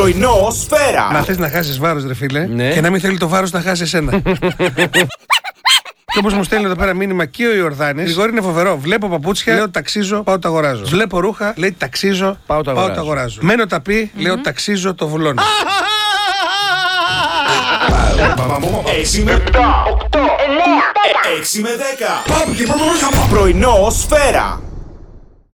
Πρωινό σφαίρα. Να θες να χάσεις βάρος, ρε φίλε, Ναι. και να μην θέλει το βάρος να χάσεις εσένα. Και όπως μου στέλνει εδώ πέρα μήνυμα και ο Ιορδάνης, Γρηγόρη είναι φοβερό. Βλέπω παπούτσια, λέω ταξίζω, πάω τα αγοράζω. Βλέπω ρούχα, λέει ταξίζω, Πάω τα αγοράζω. αγοράζω. Μένω ταπί, λέω ταξίζω, το βουλώνω. Έξι με 7, 8, 9, 6 με 10. Πρωινό σφαίρα.